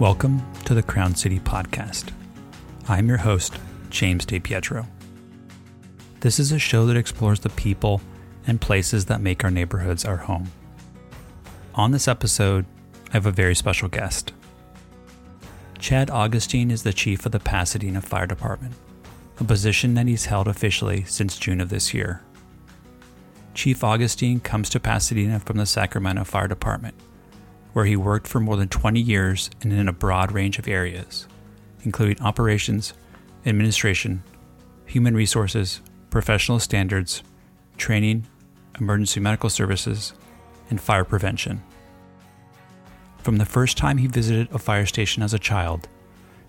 Welcome to the Crown City Podcast. I'm your host, James DePietro. This is a show that explores the people and places that make our neighborhoods our home. On this episode, I have a very special guest. Chad Augustin is the chief of the Pasadena Fire Department, a position that he's held officially since June of this year. Chief Augustin comes to Pasadena from the Sacramento Fire Department where he worked for more than 20 years and in a broad range of areas, including operations, administration, human resources, professional standards, training, emergency medical services, and fire prevention. From the first time he visited a fire station as a child,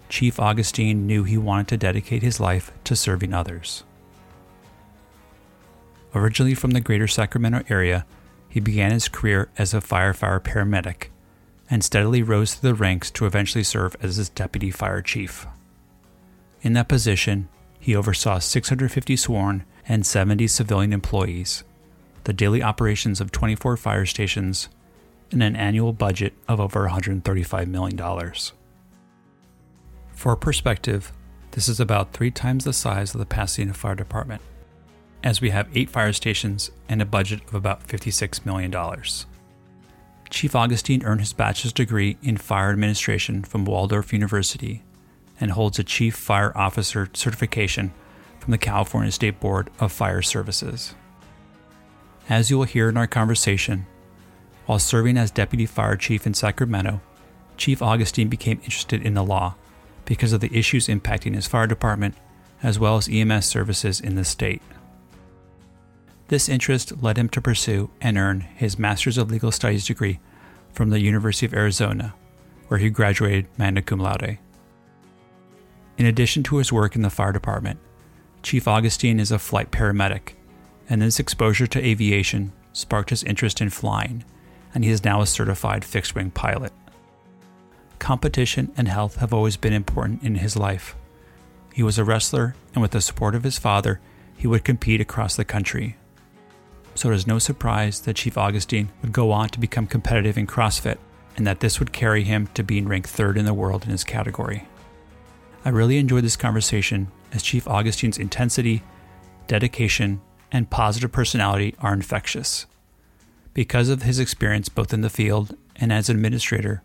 Chief Augustin knew he wanted to dedicate his life to serving others. Originally from the greater Sacramento area, he began his career as a firefighter paramedic and steadily rose through the ranks to eventually serve as his deputy fire chief. In that position, he oversaw 650 sworn and 70 civilian employees, the daily operations of 24 fire stations, and an annual budget of over $135 million. For perspective, this is about three times the size of the Pasadena Fire Department, as we have eight fire stations and a budget of about $56 million. Chief Augustin earned his bachelor's degree in fire administration from Waldorf University and holds a Chief Fire Officer certification from the California State Board of Fire Services. As you will hear in our conversation, while serving as Deputy Fire Chief in Sacramento, Chief Augustin became interested in the law because of the issues impacting his fire department as well as EMS services in the state. This interest led him to pursue and earn his Master's of Legal Studies degree from the University of Arizona, where he graduated magna cum laude. In addition to his work in the fire department, Chief Augustin is a flight paramedic, and this exposure to aviation sparked his interest in flying, and he is now a certified fixed wing pilot. Competition and health have always been important in his life. He was a wrestler, and with the support of his father, he would compete across the country, so it is no surprise that Chief Augustin would go on to become competitive in CrossFit and that this would carry him to being ranked third in the world in his category. I really enjoyed this conversation as Chief Augustin's intensity, dedication, and positive personality are infectious. Because of his experience both in the field and as an administrator,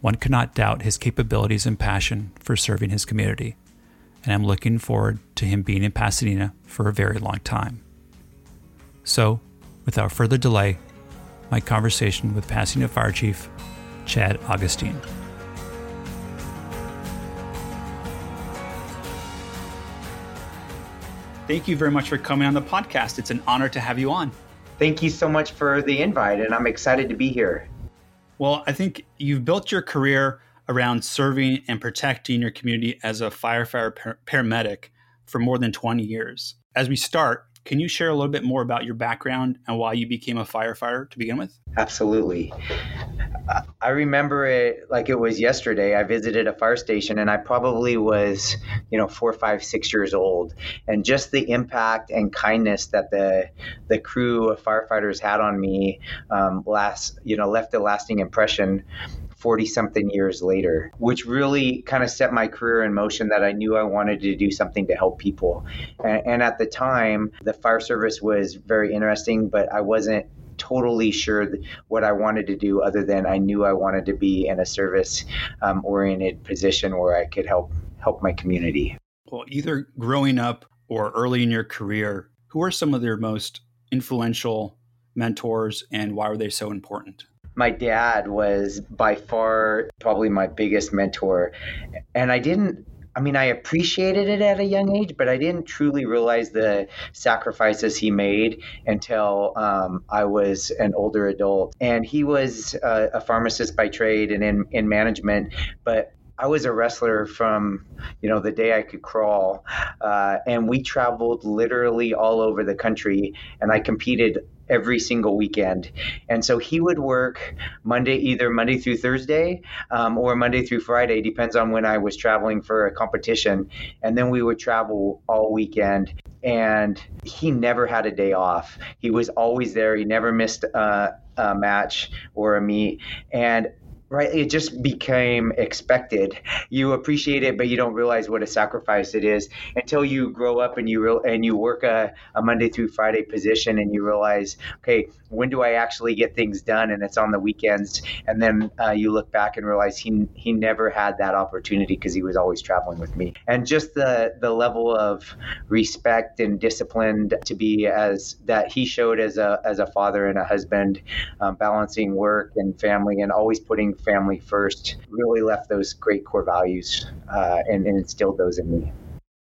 one cannot doubt his capabilities and passion for serving his community, and I'm looking forward to him being in Pasadena for a very long time. So, without further delay, my conversation with Pasadena Fire Chief Chad Augustin. Thank you very much for coming on the podcast. It's an honor to have you on. Thank you so much for the invite, and I'm excited to be here. Well, I think you've built your career around serving and protecting your community as a firefighter par- paramedic for more than 20 years. As we start, can you share a little bit more about your background and why you became a firefighter to begin with? Absolutely. I remember it like it was yesterday. I visited a fire station and I probably was, you know, four, five, six years old. And just the impact and kindness that the the crew of firefighters had on me um, last, you know, left a lasting impression 40 something years later, which really kind of set my career in motion that I knew I wanted to do something to help people. And, and at the time, the fire service was very interesting, but I wasn't totally sure what I wanted to do other than I knew I wanted to be in a service um, oriented position where I could help help my community. Well, either growing up or early in your career, who are some of your most influential mentors and why were they so important? My dad was by far probably my biggest mentor. And I didn't I mean, I appreciated it at a young age, but I didn't truly realize the sacrifices he made until um, I was an older adult. And he was uh, a pharmacist by trade and in, in management, but I was a wrestler from, you know, the day I could crawl, uh, and we traveled literally all over the country, and I competed every single weekend. And so he would work Monday, either Monday through Thursday um, or Monday through Friday, depends on when I was traveling for a competition. And then we would travel all weekend. And he never had a day off. He was always there. He never missed a match or a meet. And right? It just became expected. You appreciate it but you don't realize what a sacrifice it is until you grow up and you real and you work a, a monday through friday position and you realize okay when do i actually get things done? And it's on the weekends. And then uh, you look back and realize he he never had that opportunity because he was always traveling with me. And just the the level of respect and discipline to be as that he showed as a as a father and a husband um, balancing work and family and always putting family first really left those great core values uh, and, and instilled those in me.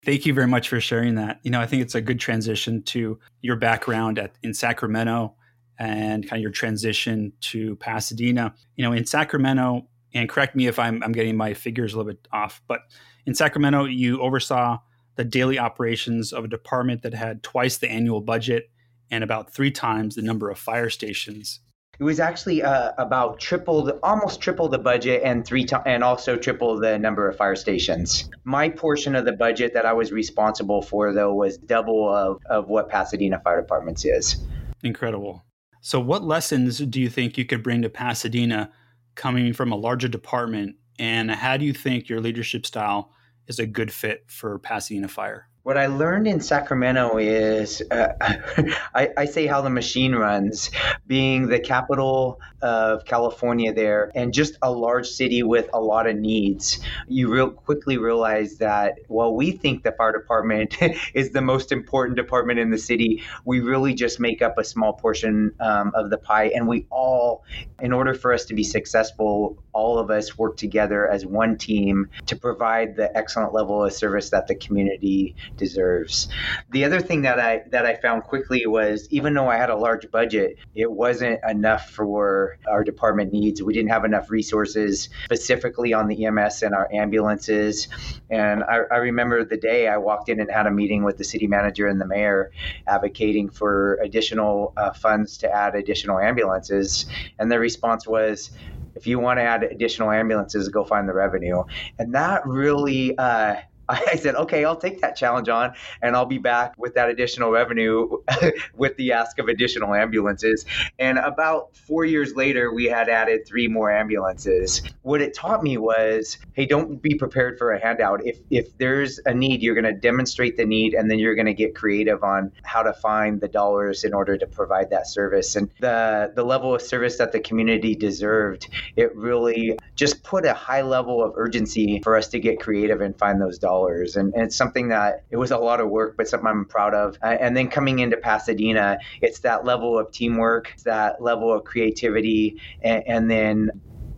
Thank you very much for sharing that. You know, I think it's a good transition to your background at in Sacramento and kind of your transition to Pasadena. You know, in Sacramento, and correct me if I'm, I'm getting my figures a little bit off, but in Sacramento, you oversaw the daily operations of a department that had twice the annual budget and about three times the number of fire stations. It was actually uh, about triple, the, almost triple the budget, and three to- and also triple the number of fire stations. My portion of the budget that I was responsible for, though, was double of, of what Pasadena Fire Departments is. Incredible. So, what lessons do you think you could bring to Pasadena, coming from a larger department, and how do you think your leadership style is a good fit for Pasadena Fire? What I learned in Sacramento is uh, I, I, say how the machine runs, being the capital of California there and just a large city with a lot of needs. You real quickly realize that while we think the fire department is the most important department in the city, we really just make up a small portion um, of the pie. And we all, in order for us to be successful, all of us work together as one team to provide the excellent level of service that the community deserves. The other thing that I that I found quickly was even though I had a large budget, it wasn't enough for our department needs. We didn't have enough resources specifically on the EMS and our ambulances. And I, I remember the day I walked in and had a meeting with the city manager and the mayor advocating for additional uh, funds to add additional ambulances. And the response was, if you want to add additional ambulances, go find the revenue. And that really uh, I said, okay, I'll take that challenge on and I'll be back with that additional revenue with the ask of additional ambulances. And about four years later, we had added three more ambulances. What it taught me was hey, don't be prepared for a handout. If, if there's a need, you're going to demonstrate the need and then you're going to get creative on how to find the dollars in order to provide that service. And the, the level of service that the community deserved, it really just put a high level of urgency for us to get creative and find those dollars dollars. And, and, it's something that it was a lot of work, but something I'm proud of. Uh, and then coming into Pasadena, it's that level of teamwork, that level of creativity, and, and then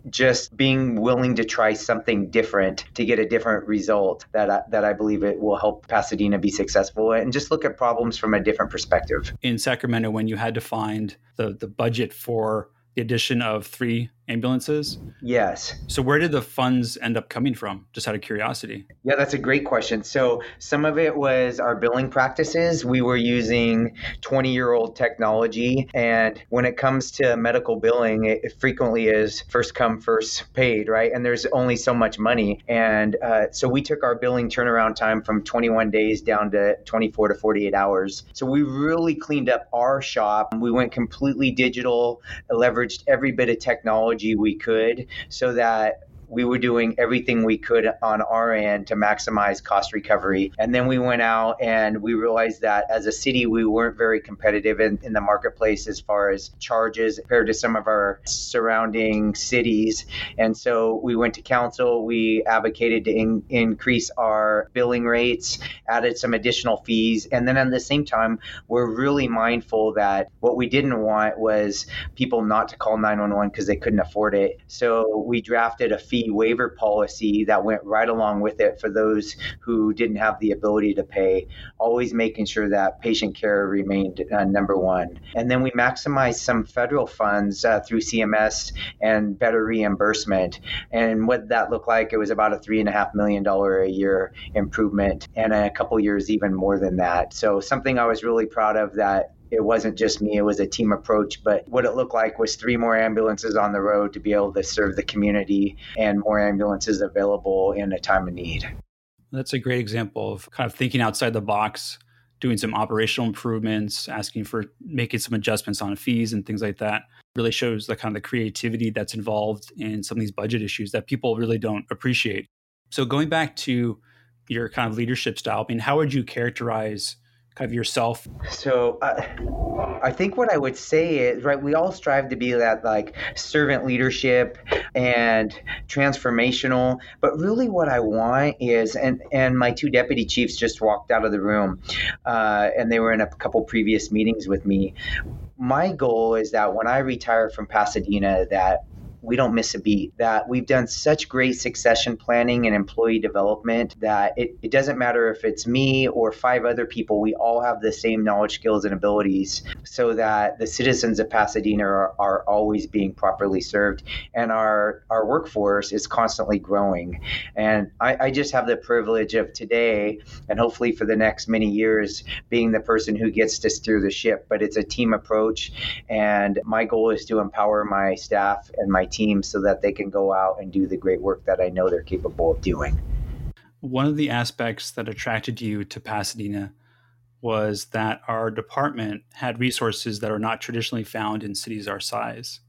just being willing to try something different to get a different result that I, that I believe it will help Pasadena be successful and just look at problems from a different perspective. In Sacramento, when you had to find the the budget for the addition of three ambulances? Yes. So where did the funds end up coming from? Just out of curiosity. Yeah, that's a great question. So some of it was our billing practices. We were using 20 year old technology. And when it comes to medical billing, it frequently is first come, first paid, right? And there's only so much money. And uh, so we took our billing turnaround time from 21 days down to 24 to 48 hours. So we really cleaned up our shop. We went completely digital, leveraged every bit of technology technology we could so that we were doing everything we could on our end to maximize cost recovery. And then we went out and we realized that as a city, we weren't very competitive in, in the marketplace as far as charges compared to some of our surrounding cities. And so we went to council, we advocated to in, increase our billing rates, added some additional fees. And then at the same time, we're really mindful that what we didn't want was people not to call 911 because they couldn't afford it. So we drafted a fee fee waiver policy that went right along with it for those who didn't have the ability to pay, always making sure that patient care remained uh, number one. And then we maximized some federal funds uh, through CMS and better reimbursement. And what that looked like, it was about a $3.5 million a year improvement, and a couple years even more than that. So, something I was really proud of that it wasn't just me, it was a team approach. But what it looked like was three more ambulances on the road to be able to serve the community and more ambulances available in a time of need. That's a great example of kind of thinking outside the box doing some operational improvements, asking for making some adjustments on fees and things like that. Really shows the kind of the creativity that's involved in some of these budget issues that people really don't appreciate. So going back to your kind of leadership style, I mean, how would you characterize of yourself? So uh, I think what I would say is right. We all strive to be that like servant leadership and transformational, but really what I want is and and my two deputy chiefs just walked out of the room, uh, and they were in a couple previous meetings with me. My goal is that when I retire from Pasadena, that we don't miss a beat. That we've done such great succession planning and employee development that it, it doesn't matter if it's me or five other people, we all have the same knowledge, skills, and abilities so that the citizens of Pasadena are, are always being properly served and our, our workforce is constantly growing. And I, I just have the privilege of today and hopefully for the next many years being the person who gets to steer the ship. But it's a team approach. And my goal is to empower my staff and my team so that they can go out and do the great work that I know they're capable of doing. One of the aspects that attracted you to Pasadena was that our department had resources that are not traditionally found in cities our size.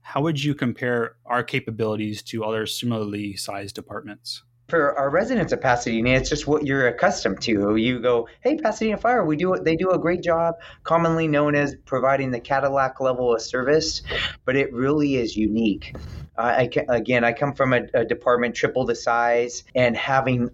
How would you compare our capabilities to other similarly sized departments? For our residents of Pasadena, it's just what you're accustomed to. You go, "Hey, Pasadena Fire, we do they do a great job, commonly known as providing the Cadillac level of service, but it really is unique." I can, again, I come from a, a department triple the size and having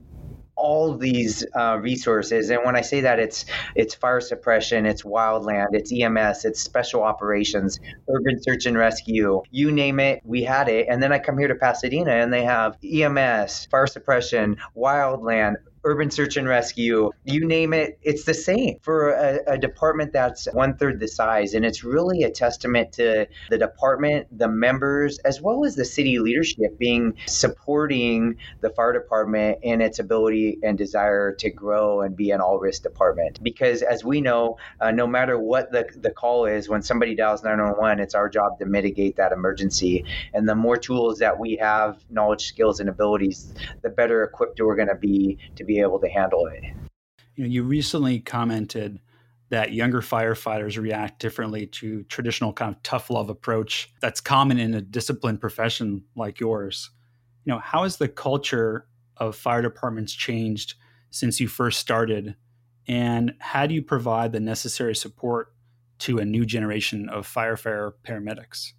all these uh, resources. And when I say that, it's it's fire suppression, it's wildland, it's EMS, it's special operations, urban search and rescue, you name it, we had it. And then I come here to Pasadena and they have EMS, fire suppression, wildland, urban search and rescue, you name it, it's the same for a, a department that's one third the size. And it's really a testament to the department, the members, as well as the city leadership being supporting the fire department in its ability and desire to grow and be an all risk department. Because as we know, uh, no matter what the, the call is, when somebody dials 911, it's our job to mitigate that emergency. And the more tools that we have, knowledge, skills, and abilities, the better equipped we're going to be to be able to handle it. You, know, you recently commented that younger firefighters react differently to traditional kind of tough love approach that's common in a disciplined profession like yours. You know, how has the culture of fire departments changed since you first started? And how do you provide the necessary support to a new generation of firefighter paramedics?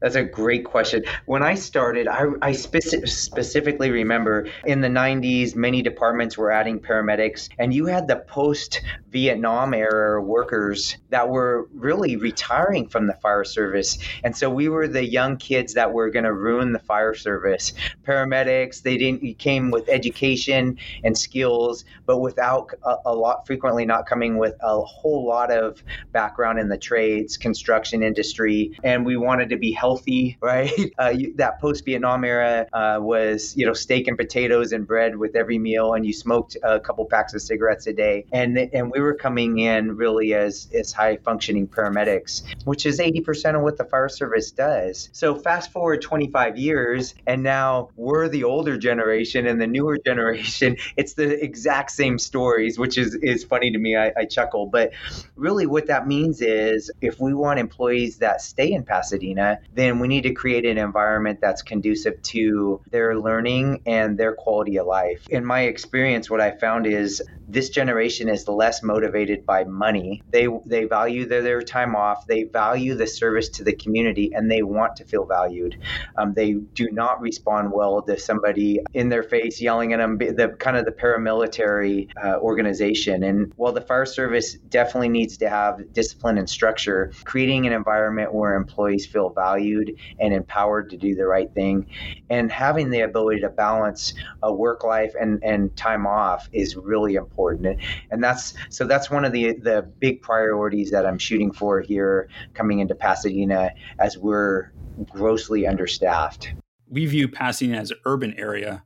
That's a great question. When I started, I, I speci- specifically remember in the 90s, many departments were adding paramedics, and you had the post Vietnam era workers that were really retiring from the fire service. And so we were the young kids that were going to ruin the fire service. Paramedics, they didn't came with education and skills, but without a, a lot, frequently not coming with a whole lot of background in the trades, construction industry. And we wanted to be healthy, right? Uh, you, that post Vietnam era uh, was, you know, steak and potatoes and bread with every meal, and you smoked a couple packs of cigarettes a day. And and we were coming in really as as high functioning paramedics, which is 80% of what the fire service does. So fast forward 25 years, and now we're the older generation and the newer generation. It's the exact same stories, which is is funny to me. I, I chuckle, but really, what that means is if we want employees that stay in Pasadena, then we need to create an environment that's conducive to their learning and their quality of life. In my experience, what I found is this generation is less motivated by money. They they value their, their time off. They value the service to the community, and they want to feel valued. Um, they do not respond well to somebody in their face yelling at them. The kind of the paramilitary uh, organization. And while the fire service definitely needs to have discipline and structure, creating an environment where employees feel valued and empowered to do the right thing, and having the ability to balance a work life and and time off is really important important. And that's so that's one of the the big priorities that I'm shooting for here coming into Pasadena as we're grossly understaffed. We view Pasadena as an urban area.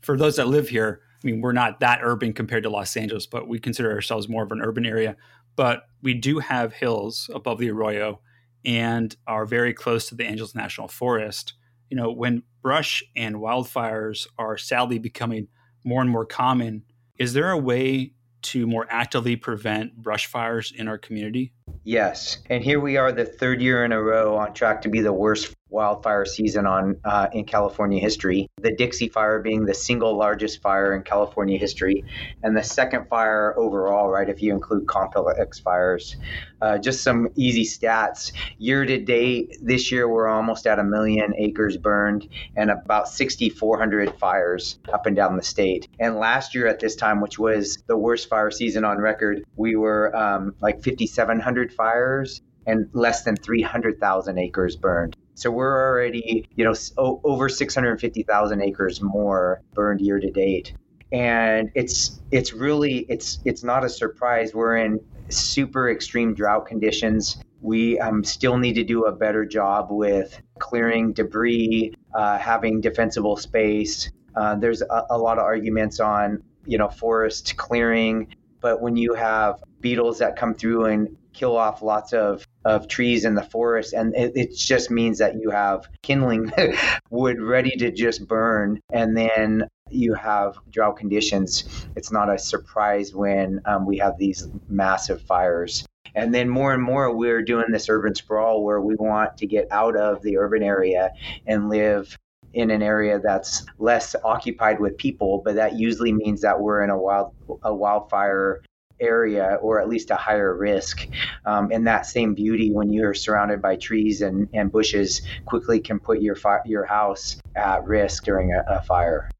For those that live here, I mean, we're not that urban compared to Los Angeles, but we consider ourselves more of an urban area. But we do have hills above the arroyo and are very close to the Angeles National Forest. You know, when brush and wildfires are sadly becoming more and more common is there a way to more actively prevent brush fires in our community? Yes. And here we are, the third year in a row, on track to be the worst wildfire season on uh, in California history. The Dixie Fire being the single largest fire in California history, and the second fire overall, right? If you include complex fires. Uh, just some easy stats. Year to date, this year we're almost at a million acres burned and about 6,400 fires up and down the state. And last year at this time, which was the worst fire season on record, we were um, like 5,700 fires and less than 300,000 acres burned. So we're already, you know, over 650,000 acres more burned year to date. And it's it's really it's it's not a surprise. We're in super extreme drought conditions. We um, still need to do a better job with clearing debris, uh, having defensible space. Uh, there's a, a lot of arguments on you know forest clearing, but when you have beetles that come through and kill off lots of, of trees in the forest. And it, it just means that you have kindling wood ready to just burn. And then you have drought conditions. It's not a surprise when um, we have these massive fires. And then more and more, we're doing this urban sprawl where we want to get out of the urban area and live in an area that's less occupied with people, but that usually means that we're in a wild a wildfire area or at least a higher risk. Um, and that same beauty when you're surrounded by trees and, and bushes quickly can put your, fi- your house at risk during a, a fire.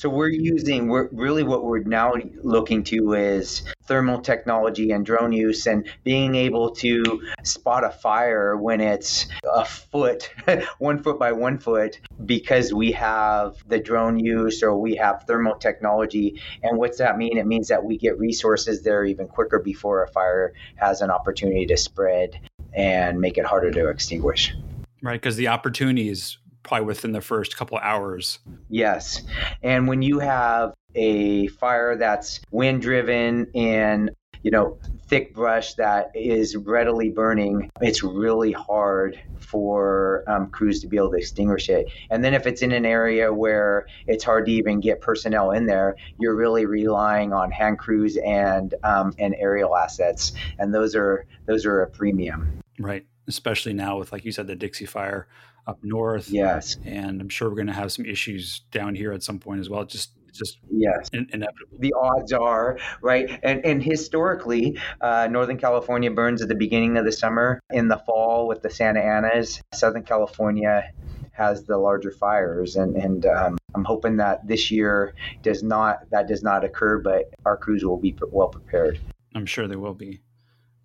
So we're using, we're really what we're now looking to is thermal technology and drone use and being able to spot a fire when it's a foot, one foot by one foot, because we have the drone use or we have thermal technology. And what's that mean? It means that we get resources there even quicker before a fire has an opportunity to spread and make it harder to extinguish. Right, because the opportunity is probably within the first couple hours. Yes. And when you have a fire that's wind driven and you know thick brush that is readily burning it's really hard for um, crews to be able to extinguish it and then if it's in an area where it's hard to even get personnel in there you're really relying on hand crews and um, and aerial assets and those are those are a premium right especially now with like you said the dixie fire up north. Yes. And I'm sure we're going to have some issues down here at some point as well. Just just yes in, inevitable the odds are right and and historically uh, northern california burns at the beginning of the summer in the fall with the santa anas southern california has the larger fires and and um, i'm hoping that this year does not that does not occur but our crews will be well prepared i'm sure they will be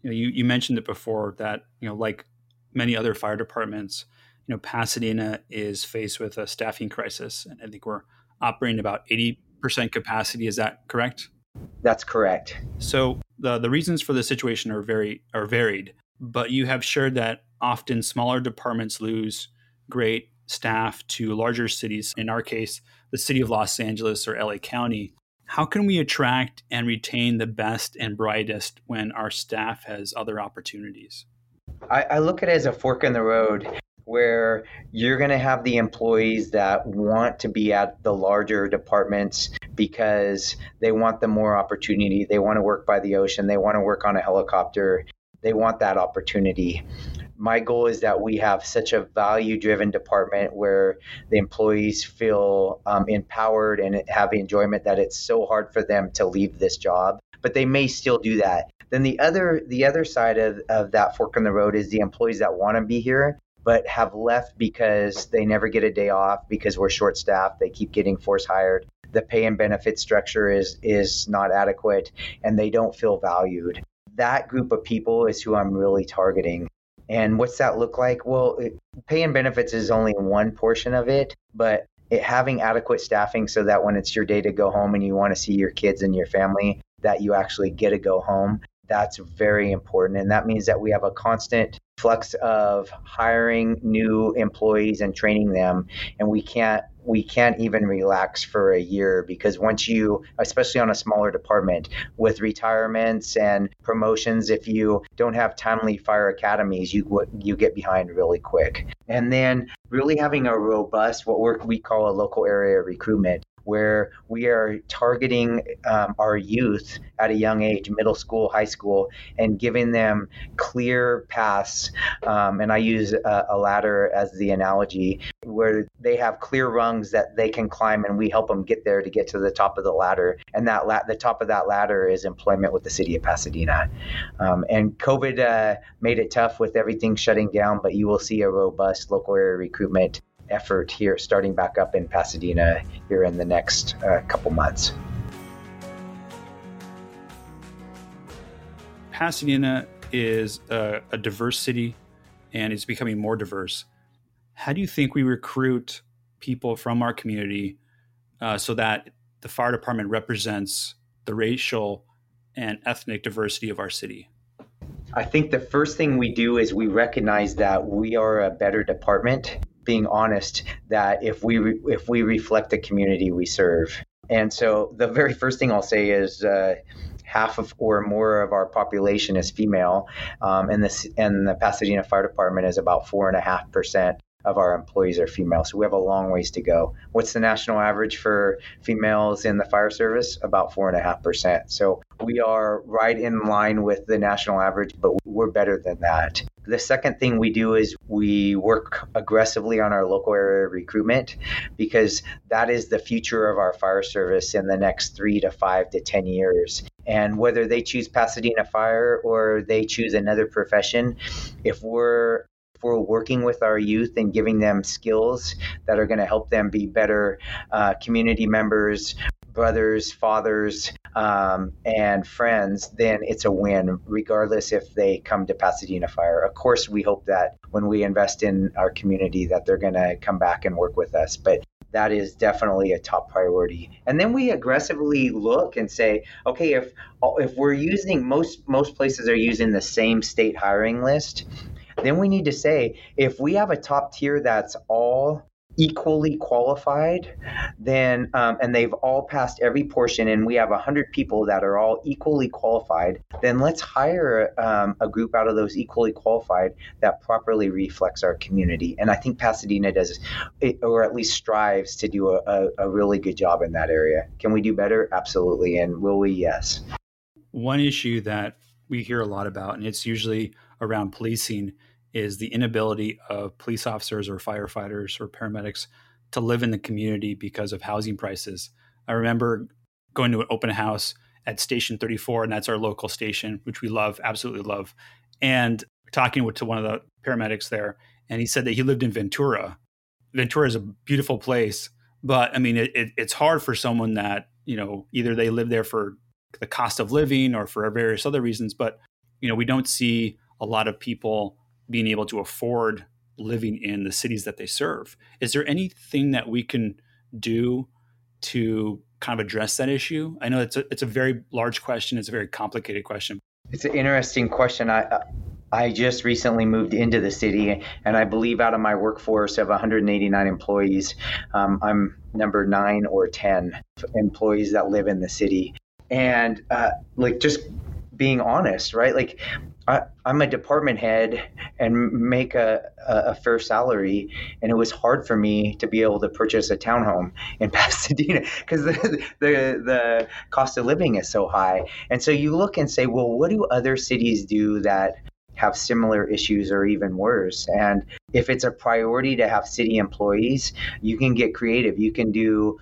you know you, you mentioned it before that you know like many other fire departments you know, Pasadena is faced with a staffing crisis, and I think we're operating about eighty percent capacity. Is that correct? That's correct. So the the reasons for the situation are very are varied, but you have shared that often smaller departments lose great staff to larger cities. In our case, the city of Los Angeles or LA County. How can we attract and retain the best and brightest when our staff has other opportunities? I, I, look at it as a fork in the road where you're going to have the employees that want to be at the larger departments because they want the more opportunity. They want to work by the ocean. They want to work on a helicopter. They want that opportunity. My goal is that we have such a value driven department where the employees feel um, empowered and have the enjoyment that it's so hard for them to leave this job, but they may still do that. Then the other the other side of, of that fork in the road is the employees that want to be here but have left because they never get a day off because we're short staffed. They keep getting force hired. The pay and benefit structure is is not adequate and they don't feel valued. That group of people is who I'm really targeting. And what's that look like? Well, it, pay and benefits is only one portion of it, but it, having adequate staffing so that when it's your day to go home and you want to see your kids and your family, that you actually get to go home that's very important. And that means that we have a constant flux of hiring new employees and training them. And we can't we can't even relax for a year because once you especially on a smaller department with retirements and promotions if you don't have timely fire academies you you get behind really quick and then really having a robust what we we call a local area recruitment where we are targeting um, our youth at a young age, middle school, high school, and giving them clear paths. Um, and I use a, a ladder as the analogy, where they have clear rungs that they can climb, and we help them get there to get to the top of the ladder. And that la- the top of that ladder is employment with the city of Pasadena. Um, and COVID uh, made it tough with everything shutting down, but you will see a robust local area recruitment effort here starting back up in Pasadena here in the next uh, couple months. Pasadena is a, a diverse city and it's becoming more diverse. How do you think we recruit people from our community uh, so that the fire department represents the racial and ethnic diversity of our city? I think the first thing we do is we recognize that we are a better department. Being honest, that if we re- if we reflect the community we serve, and so the very first thing I'll say is. Uh, half of or more of our population is female, um, and this and the Pasadena Fire Department is about four and a half percent of our employees are female. So we have a long ways to go. What's the national average for females in the fire service? About four and a half percent. So we are right in line with the national average, but we're better than that. The second thing we do is we work aggressively on our local area recruitment because that is the future of our fire service in the next three to five to 10 years. And whether they choose Pasadena Fire or they choose another profession, if we're if we're working with our youth and giving them skills that are going to help them be better uh, community members, brothers, fathers, um, and friends, then it's a win, regardless if they come to Pasadena Fire. Of course, we hope that when we invest in our community, that they're going to come back and work with us. But that is definitely a top priority. And then we aggressively look and say, okay, if if we're using most most places are using the same state hiring list, then we need to say if we have a top tier that's all equally qualified, then um, and they've all passed every portion, and we have hundred people that are all equally qualified, then let's hire um, a group out of those equally qualified that properly reflects our community. And I think Pasadena does, or at least strives to do a, a really good job in that area. Can we do better? Absolutely. And will we? Yes. One issue that we hear a lot about, and it's usually around policing is the inability of police officers or firefighters or paramedics to live in the community because of housing prices. I remember going to an open house at Station 34, and that's our local station, which we love, absolutely love, and talking to one of the paramedics there, and he said that he lived in Ventura. Ventura is a beautiful place, but I mean, it, it, it's hard for someone that you know either they live there for the cost of living or for various other reasons, but you know, we don't see a lot of people being able to afford living in the cities that they serve. Is there anything that we can do to kind of address that issue? I know it's a, it's a very large question. It's a very complicated question. It's an interesting question. I I just recently moved into the city, and I believe out of my workforce of 189 employees, um, I'm number nine or ten employees that live in the city. And uh, like just being honest, right? Like I, am a department head and make a, a, fair salary, and it was hard for me to be able to purchase a townhome in Pasadena because the, the the cost of living is so high. And so you look and say, well, what do other cities do that have similar issues or even worse? And if it's a priority to have city employees, you can get creative. You can do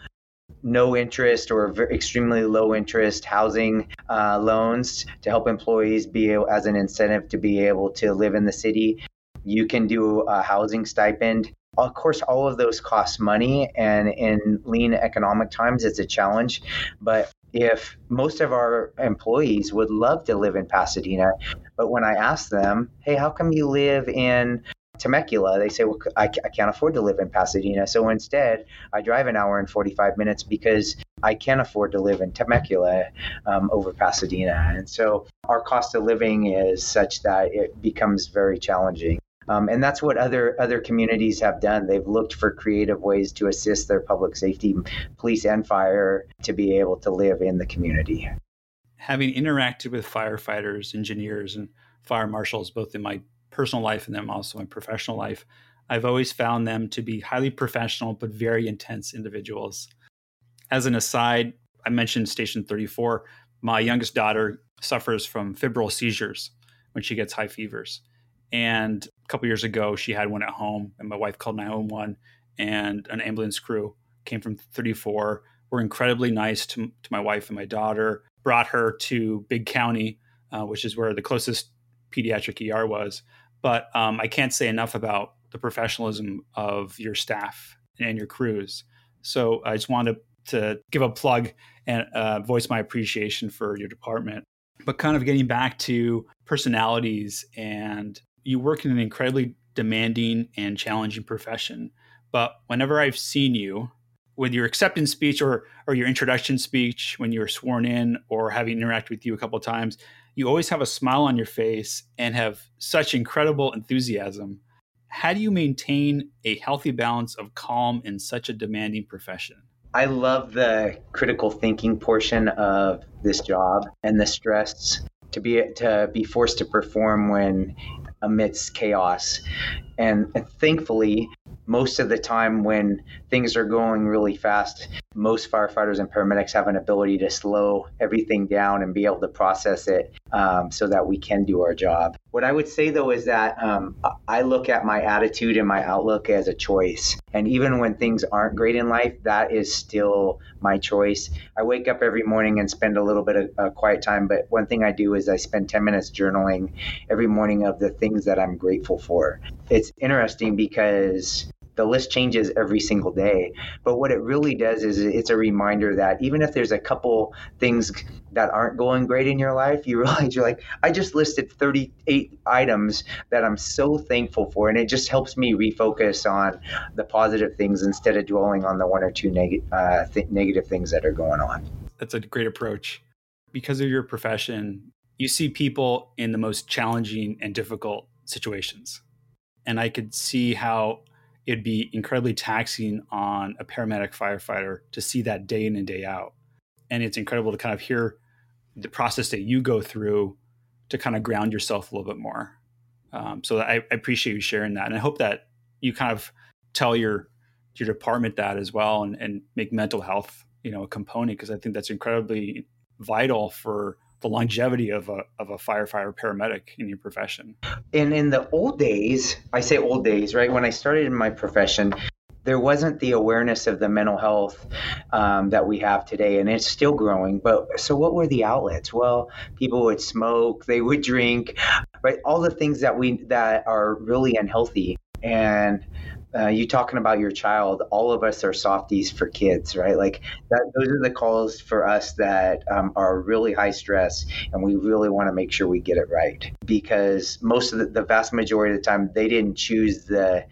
no interest or extremely low interest housing uh, loans to help employees be as an incentive to be able to live in the city. You can do a housing stipend. Of course, all of those cost money, and in lean economic times, it's a challenge. But if most of our employees would love to live in Pasadena, but when I ask them, hey, how come you live in Temecula, they say, well, I, I can't afford to live in Pasadena. So instead, I drive an hour and 45 minutes because I can't afford to live in Temecula um, over Pasadena. And so our cost of living is such that it becomes very challenging. Um, and that's what other other communities have done. They've looked for creative ways to assist their public safety, police and fire, to be able to live in the community. Having interacted with firefighters, engineers, and fire marshals, both in my personal life and then also in professional life, I've always found them to be highly professional but very intense individuals. as an aside, I mentioned Station 34. My youngest daughter suffers from febrile seizures when she gets high fevers. And a couple years ago, she had one at home, and my wife called 911, and an ambulance crew came from 34. Were incredibly nice to, to my wife and my daughter. Brought her to Big County, uh, which is where the closest pediatric ER was. But um, I can't say enough about the professionalism of your staff and your crews. So I just wanted to give a plug and uh, voice my appreciation for your department. But kind of getting back to personalities, and you work in an incredibly demanding and challenging profession. But whenever I've seen you, with your acceptance speech or or your introduction speech when you were sworn in or having interacted with you a couple of times, you always have a smile on your face and have such incredible enthusiasm. How do you maintain a healthy balance of calm in such a demanding profession? I love the critical thinking portion of this job and the stress to be to be forced to perform when amidst chaos. And, thankfully, most of the time when things are going really fast, most firefighters and paramedics have an ability to slow everything down and be able to process it um, so that we can do our job. What I would say though is that um, I look at my attitude and my outlook as a choice. And even when things aren't great in life, that is still my choice. I wake up every morning and spend a little bit of uh, quiet time. But one thing I do is I spend 10 minutes journaling every morning of the things that I'm grateful for. It's interesting because the list changes every single day. But what it really does is it's a reminder that even if there's a couple things that aren't going great in your life, you realize you're like, I just listed 38 items that I'm so thankful for. And it just helps me refocus on the positive things instead of dwelling on the one or two neg- uh, th- negative things that are going on. That's a great approach. Because of your profession, you see people in the most challenging and difficult situations. And I could see how it'd be incredibly taxing on a paramedic firefighter to see that day in and day out. And it's incredible to kind of hear the process that you go through to kind of ground yourself a little bit more. Um, so I, I, appreciate you sharing that, and I hope that you kind of tell your your department that as well, and, and make mental health you know a component because I think that's incredibly vital for the longevity of a, of a firefighter paramedic in your profession? And in the old days, I say old days, right? When I started in my profession, there wasn't the awareness of the mental health um, that we have today, and it's still growing. But so, what were the outlets? Well, people would smoke, they would drink, right? All the things that we that are really unhealthy. And uh, you talking about your child, all of us are softies for kids, right? Like that, those are the calls for us that um, are really high stress, and we really want to make sure we get it right because most of the, the vast majority of the time they didn't choose the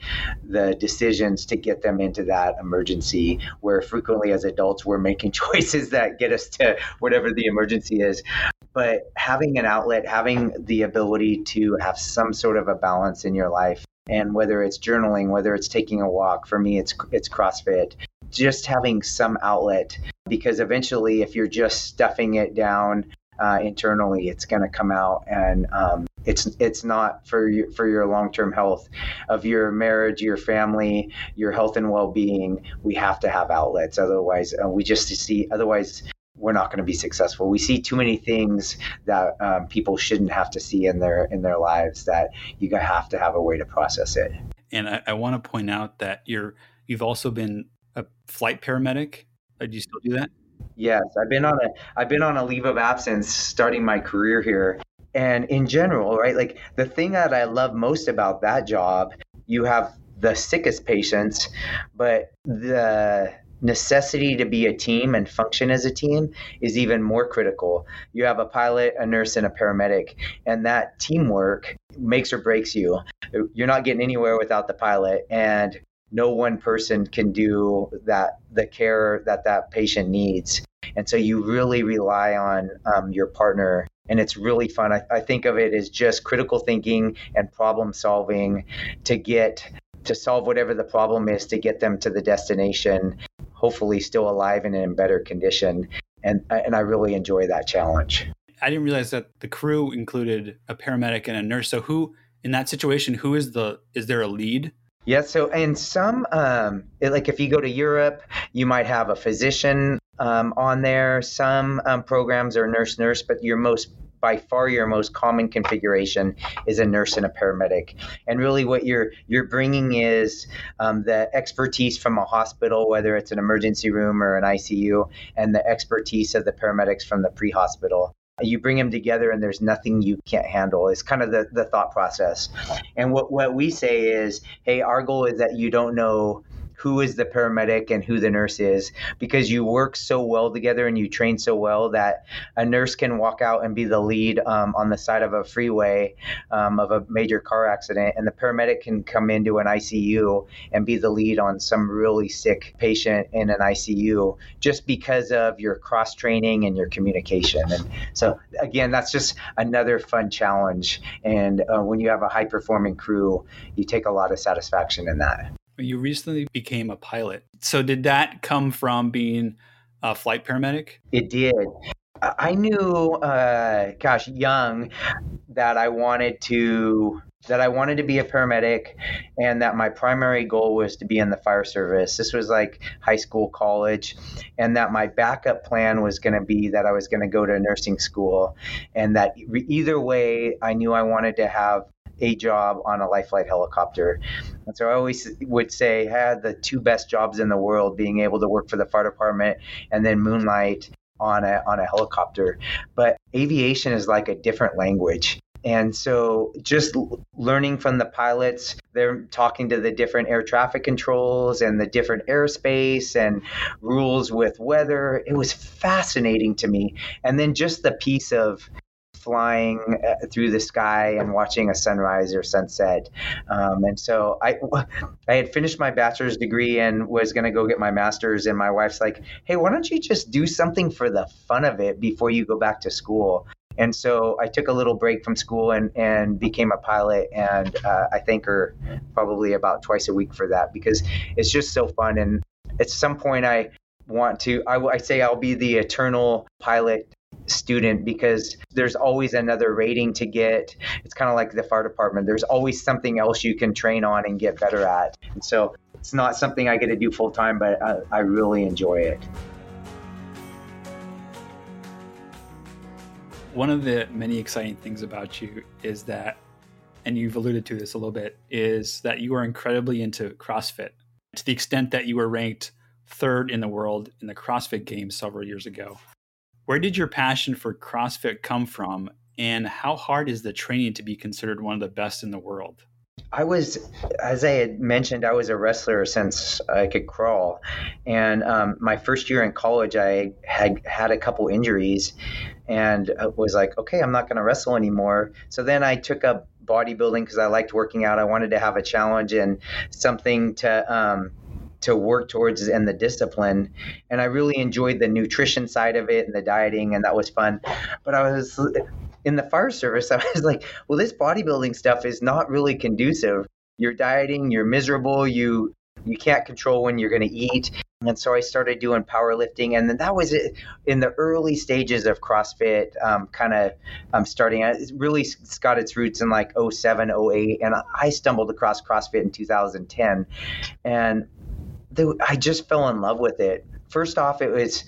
the decisions to get them into that emergency. Where frequently as adults we're making choices that get us to whatever the emergency is but having an outlet, having the ability to have some sort of a balance in your life and whether it's journaling, whether it's taking a walk, for me it's it's CrossFit. Just having some outlet because eventually, if you're just stuffing it down uh, internally, it's going to come out, and um, it's it's not for you, for your long term health of your marriage, your family, your health and well being. We have to have outlets, otherwise uh, we just see otherwise we're not going to be successful. We see too many things that um, people shouldn't have to see in their in their lives that you have to have a way to process it. And I, I want to point out that you're you've also been a flight paramedic. Uh, do you still do that? Yes, I've been on a I've been on a leave of absence starting my career here. And in general, right, like the thing that I love most about that job, you have the sickest patients, but the necessity to be a team and function as a team is even more critical. You have a pilot, a nurse, and a paramedic, and that teamwork makes or breaks you. You're not getting anywhere without the pilot, and no one person can do that the care that that patient needs. And so you really rely on um, your partner and it's really fun. I, I, think of it as just critical thinking and problem solving to get to solve whatever the problem is to get them to the destination hopefully still alive and in better condition. And, and I really enjoy that challenge. I didn't realize that the crew included a paramedic and a nurse. So who in that situation, who is the, is there a lead? Yeah. So in some, um, like if you go to Europe, you might have a physician um, on there. Some um, programs are nurse nurse, but your most by far your most common configuration is a nurse and a paramedic. And really, what you're you're bringing is um, the expertise from a hospital, whether it's an emergency room or an ICU, and the expertise of the paramedics from the pre-hospital. You bring them together and there's nothing you can't handle. It's kind of the, the thought process. And what, what we say is hey our goal is that you don't know who is the paramedic and who the nurse is because you work so well together and you train so well that a nurse can walk out and be the lead um, on the side of a freeway um, of a major car accident, and the paramedic can come into an ICU and be the lead on some really sick patient in an ICU just because of your cross training and your communication. And so, again, that's just another fun challenge. And uh, when you have a high performing crew, you take a lot of satisfaction in that. You recently became a pilot. So did that come from being a flight paramedic? It did. I knew, uh, gosh, young, that I wanted to that I wanted to be a paramedic, and that my primary goal was to be in the fire service. This was like high school, college, and that my backup plan was going to be that I was going to go to nursing school, and that either way, I knew I wanted to have a job on a life flight helicopter. And so I always would say I had the two best jobs in the world being able to work for the fire department and then moonlight on a on a helicopter. But aviation is like a different language. And so just learning from the pilots, they're talking to the different air traffic controls and the different airspace and rules with weather. It was fascinating to me. And then just the piece of flying uh, through the sky and watching a sunrise or sunset. Um, and so I, I had finished my bachelor's degree and was going to go get my master's. And my wife's like, hey, why don't you just do something for the fun of it before you go back to school? And so I took a little break from school and, and became a pilot. And uh, I thank her probably about twice a week for that because it's just so fun. And at some point, I want to, I, I say I'll be the eternal pilot student because there's always another rating to get. It's kind of like the fire department. There's always something else you can train on and get better at. And so it's not something I get to do full time, but I, I really enjoy it. One of the many exciting things about you is that, and you've alluded to this a little bit, is that you are incredibly into CrossFit to the extent that you were ranked third in the world in the CrossFit Games several years ago. Where did your passion for CrossFit come from, and how hard is the training to be considered one of the best in the world? I was, as I had mentioned, I was a wrestler since I could crawl. And um, my first year in college, I had had a couple injuries and was like, okay, I'm not going to wrestle anymore. So then I took up bodybuilding because I liked working out. I wanted to have a challenge and something to, um, to work towards and the discipline. And I really enjoyed the nutrition side of it and the dieting, and that was fun. But I was in the fire service, I was like, well, this bodybuilding stuff is not really conducive. You're dieting, you're miserable, you you can't control when you're going to eat. And so I started doing powerlifting, and then that was in the early stages of CrossFit, um, kind of um, starting. It really got its roots in like 07, 08, and I stumbled across CrossFit in 2010, and I just fell in love with it. First off, it was,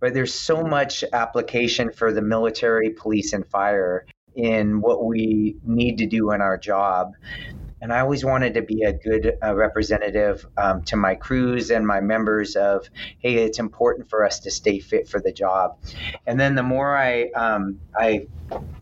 but there's so much application for the military, police, and fire in what we need to do in our job. And I always wanted to be a good uh, representative um, to my crews and my members of, hey, it's important for us to stay fit for the job. And then the more I um, I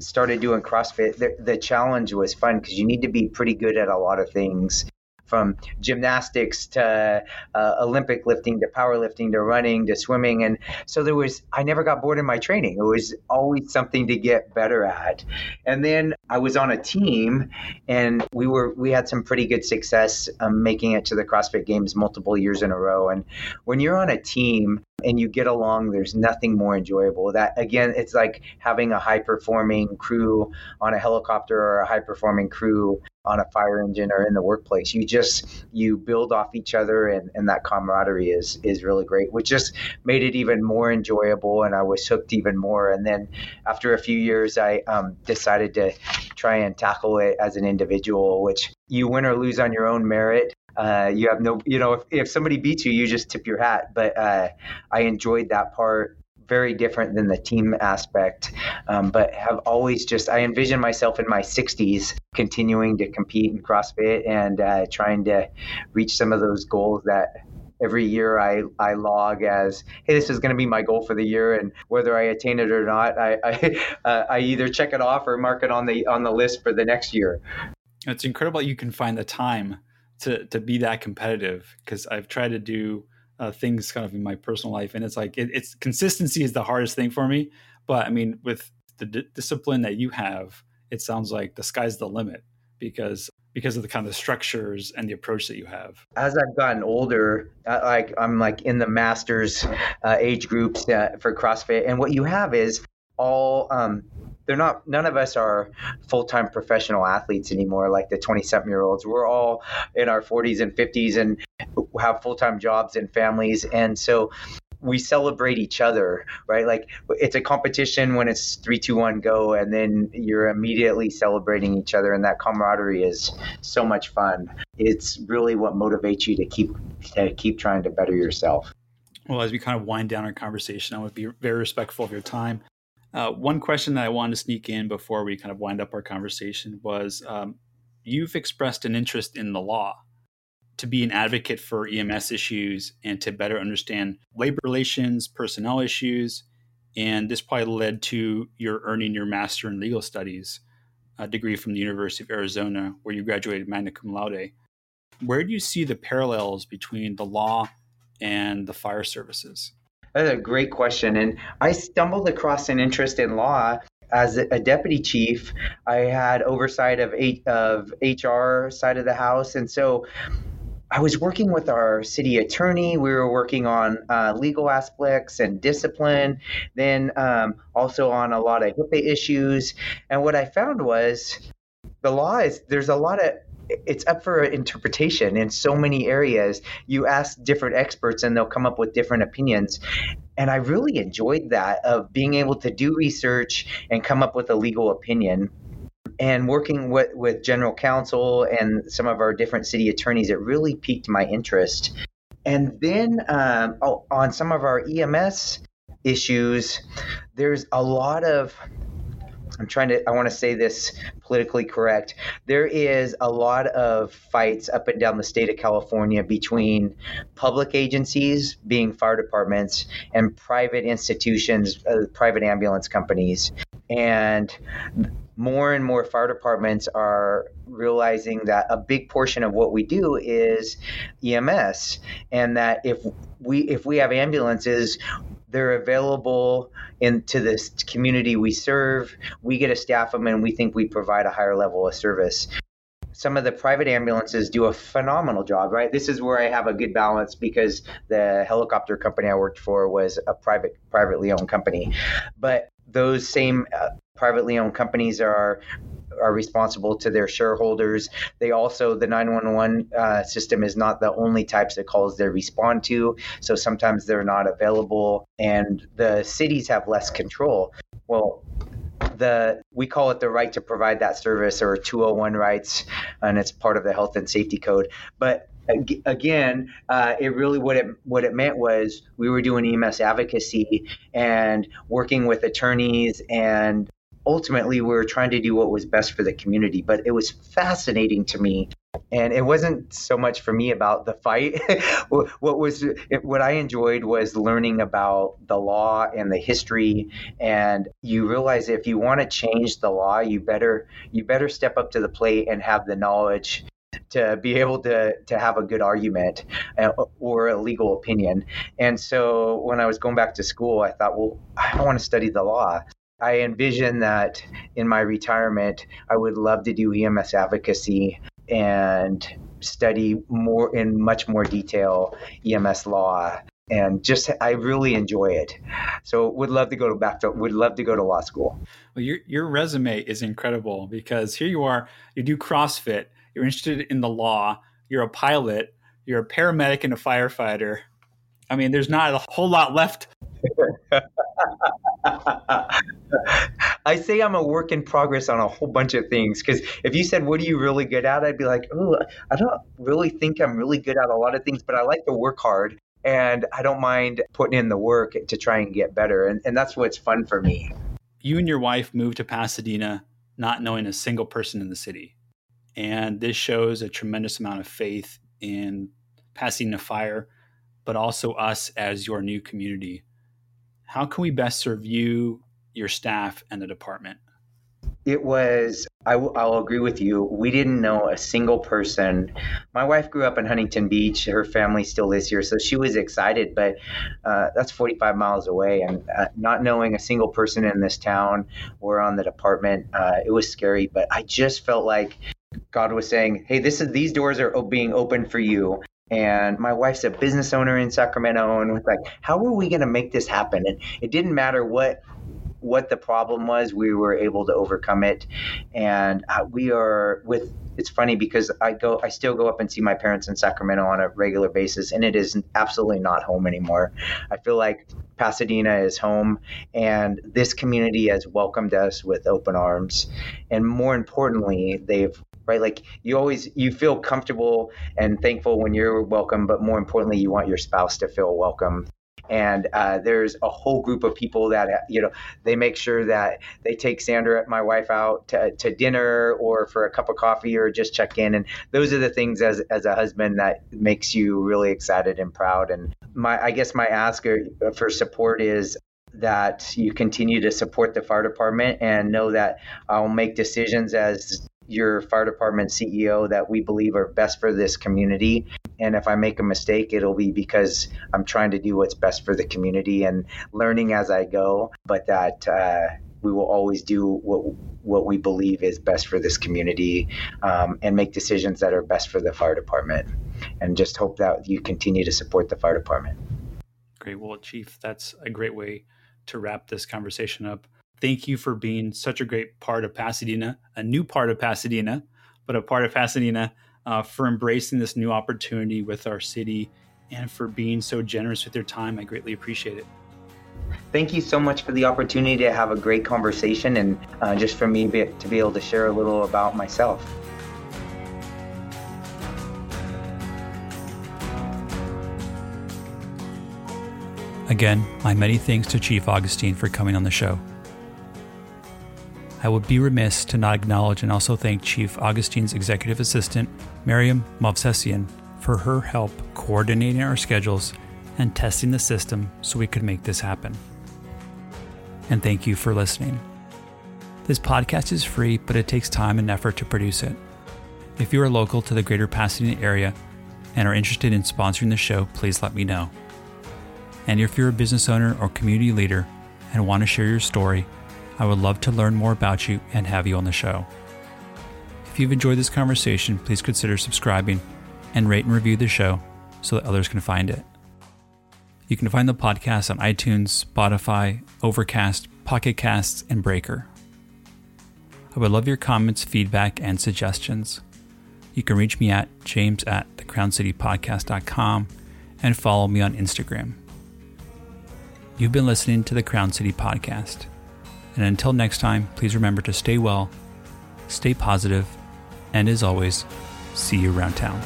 started doing CrossFit, the, the challenge was fun because you need to be pretty good at a lot of things from gymnastics to uh, Olympic lifting to powerlifting to running to swimming. And so there was, I never got bored in my training. It was always something to get better at. And then I was on a team and we were, we had some pretty good success um, making it to the CrossFit Games multiple years in a row. And when you're on a team, and you get along, there's nothing more enjoyable. That again, it's like having a high performing crew on a helicopter or a high performing crew on a fire engine or in the workplace. You just you build off each other and, and that camaraderie is is really great, which just made it even more enjoyable and I was hooked even more. And then after a few years I um, decided to try and tackle it as an individual, which you win or lose on your own merit. Uh, you have no, you know, if, if somebody beats you, you just tip your hat. But uh, I enjoyed that part very different than the team aspect, um, but have always just, I envision myself in my 60s continuing to compete in CrossFit and uh, trying to reach some of those goals that every year I, I log as, hey, this is going to be my goal for the year, and whether I attain it or not, I I, uh, I either check it off or mark it on the on the list for the next year. It's incredible you can find the time to to be that competitive because I've tried to do uh, things kind of in my personal life, and it's like it, it's consistency is the hardest thing for me. But I mean, with the d- discipline that you have, it sounds like the sky's the limit because because of the kind of structures and the approach that you have. As I've gotten older, uh, like I'm like in the masters uh, age groups uh, for CrossFit, and what you have is all um, they're not none of us are full-time professional athletes anymore like the 27 year olds we're all in our 40s and 50s and have full-time jobs and families and so we celebrate each other, right? Like it's a competition when it's three, two, one, go, and then you're immediately celebrating each other, and that camaraderie is so much fun. It's really what motivates you to keep to keep trying to better yourself. Well, as we kind of wind down our conversation, I would be very respectful of your time. Uh, one question that I wanted to sneak in before we kind of wind up our conversation was um, you've expressed an interest in the law to be an advocate for EMS issues and to better understand labor relations, personnel issues. And this probably led to your earning your master in legal studies a degree from the University of Arizona, where you graduated magna cum laude. Where do you see the parallels between the law and the fire services? That's a great question. And I stumbled across an interest in law as a deputy chief. I had oversight of of HR side of the house, and so I was working with our city attorney. We were working on uh, legal aspects and discipline, then um, also on a lot of HIPAA issues. And what I found was the law is there's a lot of it's up for interpretation in so many areas. You ask different experts and they'll come up with different opinions. And I really enjoyed that of being able to do research and come up with a legal opinion. And working with, with general counsel and some of our different city attorneys, it really piqued my interest. And then um, oh, on some of our EMS issues, there's a lot of I'm trying to, I want to say this politically correct. There is a lot of fights up and down the state of California between public agencies, being fire departments, and private institutions, uh, private ambulance companies. And more and more fire departments are realizing that a big portion of what we do is EMS and that if we if we have ambulances they're available into this community we serve. We get to staff them and we think we provide a higher level of service. Some of the private ambulances do a phenomenal job, right? This is where I have a good balance because the helicopter company I worked for was a private, privately owned company. But those same uh, privately owned companies are are responsible to their shareholders. They also, the 911 uh, system is not the only types of calls they respond to. So sometimes they're not available and the cities have less control. Well, the we call it the right to provide that service or 201 rights and it's part of the health and safety code but again, uh, it really what it what it meant was we were doing EMS advocacy and working with attorneys and ultimately we were trying to do what was best for the community but it was fascinating to me and it wasn't so much for me about the fight what was what i enjoyed was learning about the law and the history and you realize if you want to change the law you better you better step up to the plate and have the knowledge to be able to to have a good argument uh, or a legal opinion. And so when I was going back to school, I thought, well, I want to study the law. I envision that in my retirement, I would love to do EMS advocacy and study more in much more detail EMS law and just I really enjoy it. So would love to go to back to would love to go to law school. Well, your your resume is incredible because here you are, you do CrossFit, you're interested in the law, you're a pilot, you're a paramedic and a firefighter. I mean, there's not a whole lot left I say I'm a work in progress on a whole bunch of things because if you said, What are you really good at? I'd be like, Oh, I don't really think I'm really good at a lot of things, but I like to work hard and I don't mind putting in the work to try and get better. And, and that's what's fun for me. You and your wife moved to Pasadena not knowing a single person in the city. And this shows a tremendous amount of faith in Pasadena Fire, but also us as your new community. How can we best serve you, your staff, and the department? It was, I w- I'll agree with you. We didn't know a single person. My wife grew up in Huntington Beach. Her family still lives here. So she was excited, but uh, that's 45 miles away. And uh, not knowing a single person in this town or on the department, uh, it was scary. But I just felt like God was saying, "Hey, this is these doors are being opened for you." And my wife's a business owner in Sacramento, and was like, "How are we going to make this happen?" And it didn't matter what what the problem was, we were able to overcome it. And uh, we are with. It's funny because I go, I still go up and see my parents in Sacramento on a regular basis, and it is absolutely not home anymore. I feel like Pasadena is home, and this community has welcomed us with open arms. And more importantly, they've right like you always you feel comfortable and thankful when you're welcome but more importantly you want your spouse to feel welcome and uh, there's a whole group of people that you know they make sure that they take Sandra, my wife, out to, to, dinner or for a cup of coffee or just check in. And those are the things as as a husband that makes you really excited and proud. And my I guess my ask for support is that you continue to support the fire department and know that I'll make decisions as your fire department CEO that we believe are best for this community. And if I make a mistake, it'll be because I'm trying to do what's best for the community and learning as I go, but that uh, we will always do what what we believe is best for this community um, and make decisions that are best for the fire department. And just hope that you continue to support the fire department. Great. Well, Chief, that's a great way to wrap this conversation up. Thank you for being such a great part of Pasadena, a new part of Pasadena, but a part of Pasadena, uh, for embracing this new opportunity with our city and for being so generous with your time. I greatly appreciate it. Thank you so much for the opportunity to have a great conversation and uh, just for me be, to be able to share a little about myself. Again, my many thanks to Chief Augustin for coming on the show. I would be remiss to not acknowledge and also thank Chief Augustin's executive assistant, Miriam Movsesian, for her help coordinating our schedules and testing the system so we could make this happen. And thank you for listening. This podcast is free, but it takes time and effort to produce it. If you are local to the greater Pasadena area and are interested in sponsoring the show, please let me know. And if you're a business owner or community leader and want to share your story, I would love to learn more about you and have you on the show. If you've enjoyed this conversation, please consider subscribing and rate and review the show so that others can find it. You can find the podcast on iTunes, Spotify, Overcast, Pocket Casts, and Breaker. I would love your comments, feedback, and suggestions. You can reach me at james at thecrowncitypodcast.com and follow me on Instagram. You've been listening to the Crown City Podcast. And until next time, please remember to stay well, stay positive, and as always, see you around town.